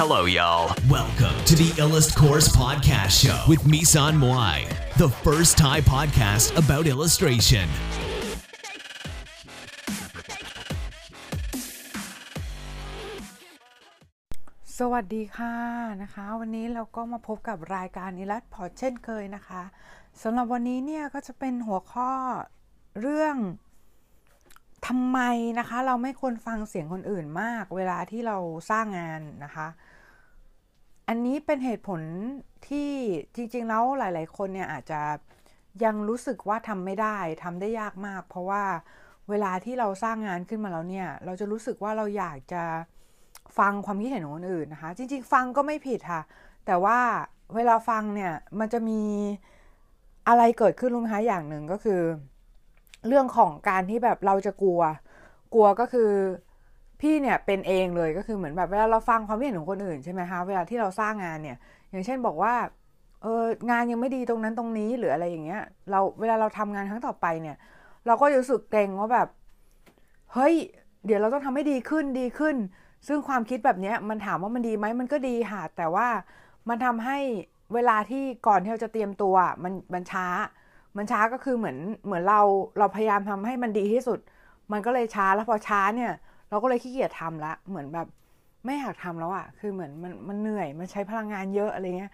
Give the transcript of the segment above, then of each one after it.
Hello, y'all. Welcome to the Illust Course Podcast Show with Misan Moai, the first Thai podcast about illustration. สวัสดีค่ะนะคะ วันนี้เราก็มาพบกับรายการนิรัตพอร์ตเช่นเคยนะคะสำหรับวันนี้เนี่ยก็จะเป็นหัวข้อเรื่อง ทำไมนะคะเราไม่ควรฟังเสียงคนอื่นมาก เวลาที่เราสร้างงานนะคะ อันนี้เป็นเหตุผลที่จริงๆแล้วหลายๆ คนเนี่ยอาจจะยังรู้สึกว่าทำไม่ได้ทำได้ยากมาก เพราะว่าเวลาที่เราสร้างงานขึ้นมาแล้วเนี่ย เราจะรู้สึกว่าเราอยากจะฟังความคิดเห็นของคนอื่นนะคะ จริง ๆ ฟังก็ไม่ผิดค่ะ แต่ว่าเวลาฟังเนี่ยมันจะมีอะไรเกิดขึ้นรู้ไหมคะอย่างหนึ่งก็คือ เรื่องของการที่แบบเราจะกลัว กลัวก็คือพี่เนี่ยเป็นเองเลยก็คือเหมือนแบบเวลาเราฟังความเห็นของคนอื่นใช่ไหมคะเวลาที่เราสร้างงานเนี่ย อย่างเช่นบอกว่าเอองานยังไม่ดีตรงนั้นตรงนี้หรืออะไรอย่างเงี้ย เราเวลาเราทำงานครั้งต่อไปเนี่ย เราก็รู้สึกเกรงว่าแบบเฮ้ย เดี๋ยวเราต้องทำให้ดีขึ้นดีขึ้น ซึ่งความคิดแบบนี้มันถามว่ามันดีไหมมันก็ดีค่ะแต่ว่ามันทำให้เวลาที่ก่อนที่เราจะเตรียมตัวมันมันช้า มันช้าก็คือเหมือนเหมือนเราเราพยายามทำให้มันดีที่สุด มันก็เลยช้าแล้วพอช้าเนี่ย เราก็เลยขี้เกียจทำละเหมือนแบบไม่อยากทำแล้วอะคือเหมือนมันมันเหนื่อยมันใช้พลังงานเยอะอะไรเงี้ย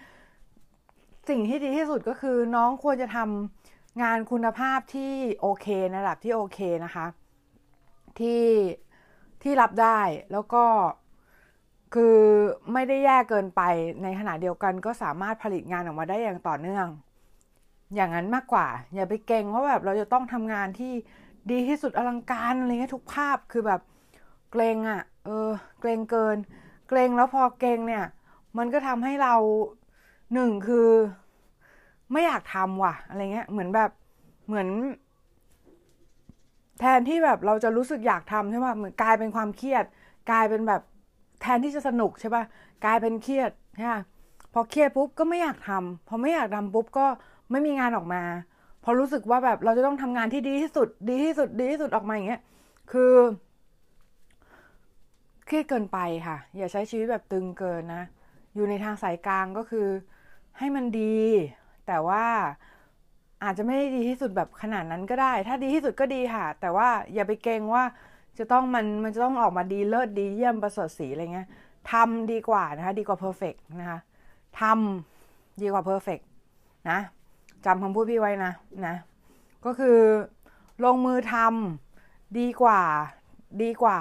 สิ่งที่ดีที่สุดก็คือน้องควรจะทำงานคุณภาพที่โอเคในระดับที่โอเคนะคะ ที่ที่รับได้แล้วก็คือไม่ได้แย่เกินไปในขณะเดียวกันก็สามารถผลิตงานออกมาได้อย่างต่อเนื่อง อย่างนั้นมากกว่า อย่าไปเก่งว่าแบบเราจะต้องทำงานที่ดีที่สุดอลังการอะไรเงี้ยทุกภาพคือแบบเกรงอะ่ะ เออ เกรงเกิน เกรงแล้วพอเกรงเนี่ย มันก็ทำให้เราหนึ่งคือ ไม่อยากทำว่ะ อะไรเงี้ยเหมือนแบบเหมือน แทนที่แบบเราจะรู้สึกอยากทำใช่ป่ะเหมือนกลายเป็นความเครียด กลายเป็นแบบแทนที่จะสนุกใช่ป่ะกลายเป็นเครียดใช่ปะพอเครียดปุ๊บก็ไม่อยากทำพอไม่อยากทำปุ๊บก็ ไม่มีงานออกมาพอรู้สึกว่าแบบเราจะต้องทำงานที่ดีที่สุด ดีที่สุด ดีที่สุดออกมาอย่างเงี้ย คือเครียดเกินไปค่ะ อย่าใช้ชีวิตแบบตึงเกินนะ อยู่ในทางสายกลางก็คือ ให้มันดี แต่ว่าอาจจะไม่ได้ดีที่สุดแบบขนาดนั้นก็ได้ ถ้าดีที่สุดก็ดีค่ะ แต่ว่าอย่าไปเกรงว่าจะต้องมันมันจะต้องออกมาดีเลิศดีเยี่ยมประเสริฐศรีอะไรเงี้ยทำดีกว่านะคะ ดีกว่า perfect นะคะทำดีกว่า perfect นะ จำคำพูดพี่ไว้นะนะ ก็คือลงมือทำดีกว่าดีกว่า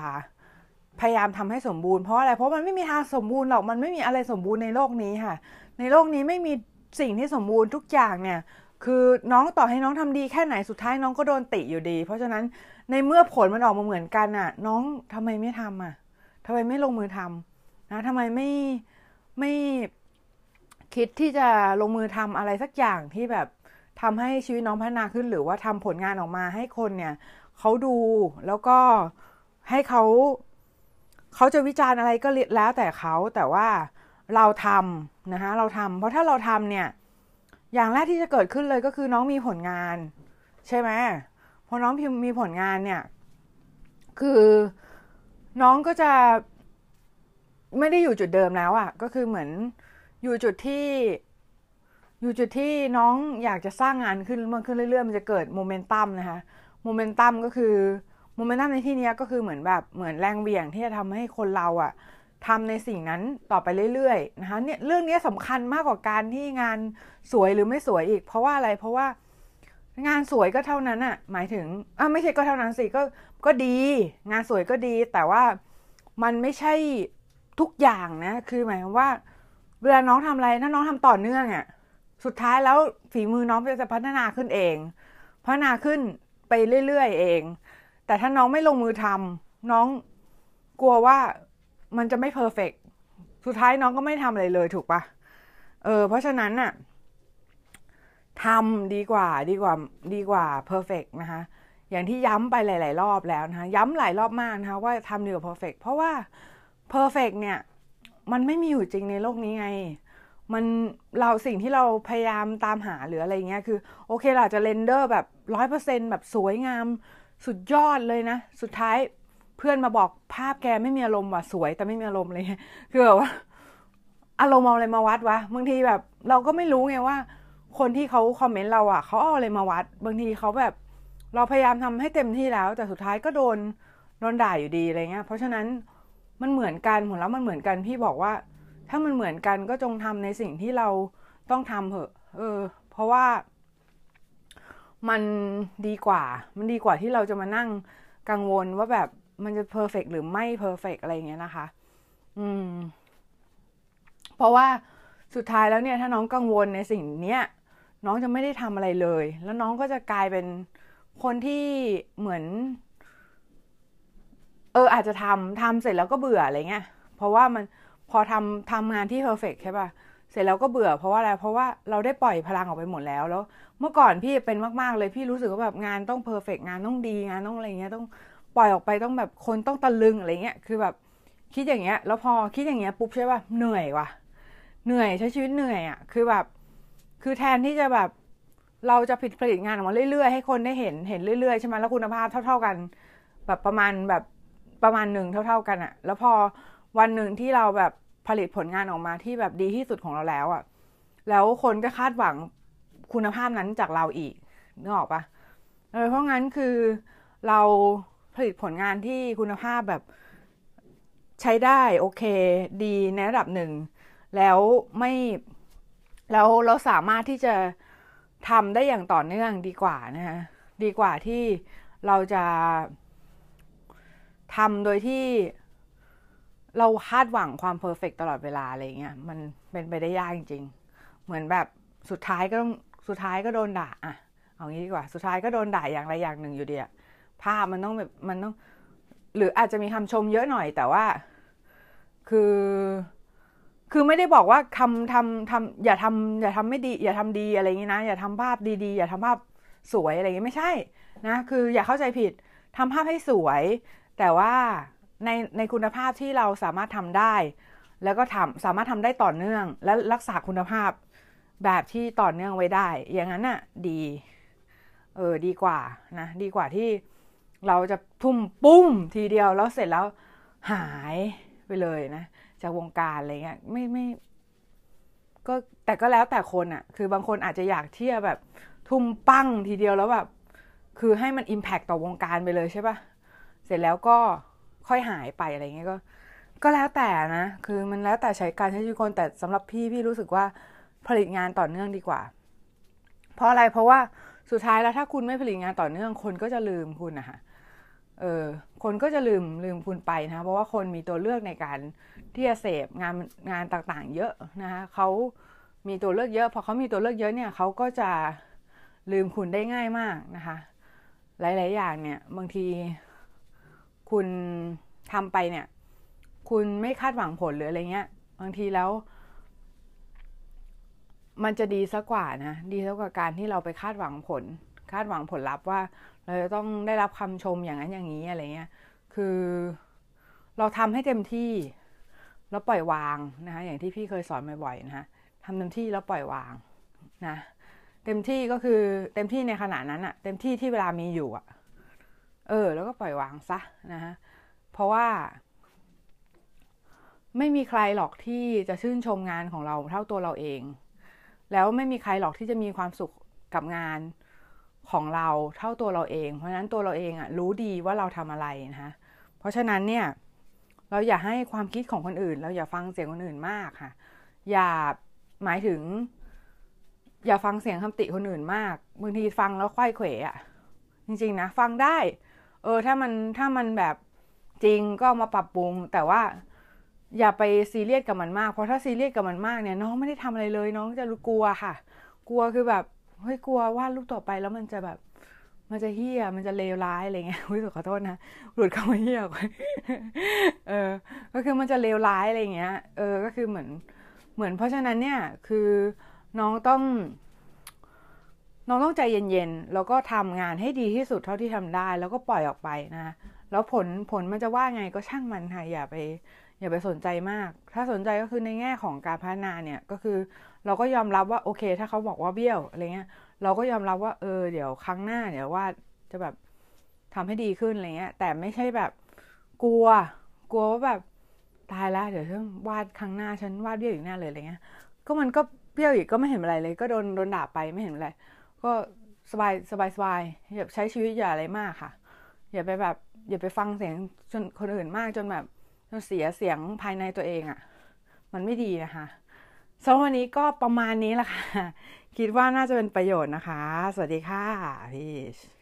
พยายามทำให้สมบูรณ์เพราะอะไรเพราะมันไม่มีทางสมบูรณ์หรอกมันไม่มีอะไรสมบูรณ์ในโลกนี้ค่ะ ในโลกนี้ไม่มีสิ่งที่สมบูรณ์ทุกอย่างเนี่ยคือน้องต่อให้น้องทำดีแค่ไหนสุดท้ายน้องก็โดนติอยู่ดี เพราะฉะนั้นในเมื่อผลมันออกมาเหมือนกันอะ น้องทำไมไม่ทำอะทำไมไม่ลงมือทำนะทำไมไม่ไม่ คิดที่จะลงมือทำอะไรสักอย่างที่แบบทำให้ชีวิตน้องพัฒนาขึ้น หรือว่าทำผลงานออกมาให้คนเนี่ยเขาดูแล้วก็ให้เขาเขาจะวิจารณ์อะไรก็แล้วแต่เขาแต่ว่าเราทำนะคะเราทำเพราะถ้าเราทำเนี่ย อย่างแรกที่จะเกิดขึ้นเลยก็คือน้องมีผลงาน ใช่ไหมพอน้องพิมมีผลงานเนี่ย คือน้องก็จะไม่ได้อยู่จุดเดิมแล้วอะ่ะ ก็คือเหมือน อยู่จุดที่ อยู่จุดที่น้องอยากจะสร้างงานขึ้นมันขึ้นเรื่อยๆ มันจะเกิดโมเมนตัมนะคะโมเมนตัมก็คือโมเมนตัมในที่นี้ก็คือเหมือนแบบเหมือนแรงเบี่ยงที่จะทำให้คนเราอะ่ะทำในสิ่งนั้นต่อไปเรื่อยๆนะคะเนี่ยเรื่องนี้สำคัญมากกว่าการที่งานสวยหรือไม่สวยอีก เพราะว่าอะไรเพราะว่างานสวยก็เท่านั้นอะหมายถึงอะไม่ใช่ก็เท่านั้นสิก็ก็ดี งานสวยก็ดี แต่ว่ามันไม่ใช่ทุกอย่างนะ คือหมายความว่า เวลาน้องทำอะไรถ้าน้องทำต่อเนื่องอะสุดท้ายแล้วฝีมือน้องจะพัฒนาขึ้นเอง พัฒนาขึ้นไปเรื่อยๆเอง แต่ถ้าน้องไม่ลงมือทำน้องกลัวว่ามันจะไม่ perfect สุดท้ายน้องก็ไม่ทำอะไรเลยถูกปะเออ เพราะฉะนั้นน่ะทำดีกว่าดีกว่าดีกว่า perfect นะคะอย่างที่ย้ำไปหลาย ๆ รอบแล้วนะคะ ย้ำหลายรอบมากนะคะว่าทำดีกว่า perfect เพราะว่า perfect เนี่ย มันไม่มีอยู่จริงในโลกนี้ไง มันเราสิ่งที่เราพยายามตามหาหรืออะไรเงี้ยคือ โอเคเราจะเรนเดอร์แบบร้อยเปอร์เซ็นแบบสวยงาม สุดยอดเลยนะ สุดท้ายเพื่อนมาบอกภาพแกไม่มีอารมณ์ว่ะสวยแต่ไม่มีอารมณ์เลยคือแบบว่าอารมณ์เอาอะไรมาวัดวะบางทีแบบ เราก็ไม่รู้ไงว่า คนที่เขาคอมเมนต์เราอะเขาเอาอะไรมาวัด บางทีเขาแบบ เราพยายามทำให้เต็มที่แล้ว แต่สุดท้ายก็โดนโดนด่าอยู่ดีอะไรเงี้ย เพราะฉะนั้น มันเหมือนกันผลแล้วมันเหมือนกันพี่บอกว่า ถ้ามันเหมือนกันก็จงทำในสิ่งที่เราต้องทำเถอะ เออ เพราะว่า มันดีกว่า มันดีกว่าที่เราจะมานั่งกังวลว่าแบบมันจะเพอร์เฟกหรือไม่เพอร์เฟกอะไรเงี้ยนะคะ อืม เพราะว่าสุดท้ายแล้วเนี่ย ถ้าน้องกังวลในสิ่งเนี้ยน้องจะไม่ได้ทำอะไรเลย แล้วน้องก็จะกลายเป็นคนที่เหมือน เอออาจจะทำทำเสร็จแล้วก็เบื่ออะไรเงี้ย เพราะว่ามันพอทำทำงานที่ perfect ใช่ปะ่ะ เสร็จแล้วก็เบื่อ เพราะว่าอะไร เพราะว่าเราได้ปล่อยพลังออกไปหมดแล้ว แล้ว เมื่อก่อนพี่เป็นมากๆเลย พี่รู้สึกว่าแบบงานต้อง perfect งานต้องดีงานต้องอะไรเงี้ยต้องปล่อยออกไปต้องแบบคนต้องตะลึงอะไรเงี้ย คือแบบคิดอย่างเงี้ย แล้วพอคิดอย่างเงี้ยปุ๊บใช่ป่ะ เหนื่อยว่ะ เหนื่อยใช้ชีวิตเหนื่อยอะ คือแบบ คือแทนที่จะแบบ เราจะผลิตผลิตงานออกมาเรื่อยๆ ให้คนได้เห็น เห็นเรื่อยๆ ใช่ไหมแล้วคุณภาพเท่า ๆกัน แบบประมาณแบบ ประมาณหนึ่งเท่า ๆกันอะแล้วพอวันหนึ่งที่เราแบบผลิตผลงานออกมาที่แบบดีที่สุดของเราแล้วอะแล้วคนก็คาดหวังคุณภาพนั้นจากเราอีกนึกออกปะเออเพราะงั้นคือเราผลิตผลงานที่คุณภาพแบบใช้ได้โอเค ดีในระดับหนึ่ง แล้วไม่แล้วเราสามารถที่จะทำได้อย่างต่อเนื่องดีกว่านะคะดีกว่าที่เราจะ ทำโดยที่เราคาดหวังความเพอร์เฟกตลอดเวลาอะไรเงี้ยมันเป็นไปได้ยากจริง ๆ เหมือนแบบสุดท้ายก็ต้องสุดท้ายก็โดนด่าอะเอางี้ดีกว่า สุดท้ายก็โดนด่าอย่างไรอย่างหนึ่งอยู่ดีอะภาพมันต้องแบบมันต้อง หรืออาจจะมีคำชมเยอะหน่อยแต่ว่า คือ คือไม่ได้บอกว่าทำทำทำอย่าทำอย่าทำไม่ดี อย่าทำดีอะไรอย่างนี้นะอย่าทำภาพดีๆ อย่าทำภาพสวยอะไรอย่างนี้ไม่ใช่ นะ คืออย่าเข้าใจผิดทำภาพให้สวย แต่ว่าในในคุณภาพที่เราสามารถทำได้ แล้วก็ทำสามารถทำได้ต่อเนื่อง และรักษาคุณภาพแบบที่ต่อเนื่องไว้ได้ อย่างนั้นน่ะดีเออดีกว่านะดีกว่าที่เราจะทุ่มปุ้มทีเดียวแล้วเสร็จแล้วหายไปเลยนะจากวงการอะไรเงี้ยไม่ไม่ก็แต่ก็แล้วแต่คนอะ่ะคือบางคนอาจจะอยากเที่จะแบบ ทุ่มปั้งทีเดียวแล้วแบบคือให้มันอิมแพคต่อวงการไปเลยใช่ปะ ร็จแล้วก็ค่อยหายไปอะไรเงี้ยก็ ก็แล้วแต่นะ คือมันแล้วแต่ใช้การใช้ชีวิตคนแต่สำหรับพี่พี่รู้สึกว่าผลิตงานต่อเนื่องดีกว่า เพราะอะไรเพราะว่าสุดท้ายแล้วถ้าคุณไม่ผลิตงานต่อเนื่อง คนก็จะลืมคุณนะคะเออคนก็จะลืมลืมคุณไปนะเพราะว่าคนมีตัวเลือกในการที่จะเสพงานงานต่างๆ เยอะนะคะเขามีตัวเลือกเยอะพอเขามีตัวเลือกเยอะเนี่ยเขาก็จะลืมคุณได้ง่ายมากนะคะ หลาย ๆ อย่างเนี่ย บางที คุณทำไปเนี่ย คุณไม่คาดหวังผลหรืออะไรเงี้ย บางทีแล้ว มันจะดีสักกว่านะ ดีสักกว่าการที่เราไปคาดหวังผล คาดหวังผลลัพธ์ว่า เราจะต้องได้รับคำชมอย่างนั้นอย่างนี้อะไรเงี้ย คือเราทำให้เต็มที่แล้วปล่อยวางนะคะอย่างที่พี่เคยสอนบ่อยๆนะคะทำเต็มที่แล้วปล่อยวางนะ เต็มที่ก็คือเต็มที่ในขณะนั้นอะเต็มที่ที่เวลามีอยู่อะ เออ แล้วก็ปล่อยวางซะนะฮะเพราะว่า ไม่มีใครหรอกที่จะชื่นชมงานของเราเท่าตัวเราเอง แล้วไม่มีใครหรอกที่จะมีความสุขกับงานของเราเท่าตัวเราเอง เพราะฉะนั้นตัวเราเองอะรู้ดีว่าเราทำอะไรนะคะเพราะฉะนั้นเนี่ย เราอย่าให้ความคิดของคนอื่น เราอย่าฟังเสียงคนอื่นมากค่ะ อย่าหมายถึง อย่าฟังเสียงคำติคนอื่นมากบางทีฟังแล้วค่อยเขวอะจริงๆนะ ฟังได้ เออถ้ามันถ้ามันแบบจริงก็มาปรับปรุง แต่ว่าอย่าไปซีเรียสกับมันมาก เพราะถ้าซีเรียสกับมันมากเนี่ยน้องไม่ได้ทำอะไรเลย น้องจะรู้กลัวค่ะ กลัวคือแบบเฮ้ยกลัววาดรูปต่อไปแล้วมันจะแบบ มันจะเฮี้ยมันจะเลวร้ายอะไรเงี้ยอุ้ยขอโทษนะหลุดคำว่าเฮี้ยไปเออ ก็คือมันจะเลวร้ายอะไรเงี้ย เออก็คือเหมือนเหมือนเพราะฉะนั้นเนี่ยคือน้องต้อง น้องต้องใจเย็นๆ แล้วก็ทำงานให้ดีที่สุดเท่าที่ทำได้ แล้วก็ปล่อยออกไปนะ แล้วผลผลมันจะว่าไงก็ช่างมันค่ะอย่าไป อย่าไปสนใจมาก ถ้าสนใจก็คือในแง่ของการพัฒนาเนี่ยก็คือ เราก็ยอมรับว่าโอเค ถ้าเขาบอกว่าเบี้ยวอะไรเงี้ย เราก็ยอมรับว่าเออเดี๋ยวครั้งหน้าเดี๋ยวว่าจะแบบทำให้ดีขึ้นอะไรเงี้ย แต่ไม่ใช่แบบกลัว กลัวว่าแบบตายแล้วเดี๋ยวฉันวาดครั้งหน้าฉันวาดเบี้ยวอีกหน้าเลยอะไรเงี้ย ก็มันก็เบี้ยวอีกก็ไม่เห็นอะไรเลย ก็โดนโดนด่าไปไม่เห็นอะไร ก็สบายสบายสบายอย่าใช้ชีวิตอย่าอะไรมากค่ะ อย่าไปแบบ อย่าไปฟังเสียงจนคนอื่นมากจนแบบจนเสียเสียงภายในตัวเองอะ่ะ มันไม่ดีนะคะสำหรับวันนี้ก็ประมาณนี้แหละค่ะ คิดว่าน่าจะเป็นประโยชน์นะคะ สวัสดีค่ะพี่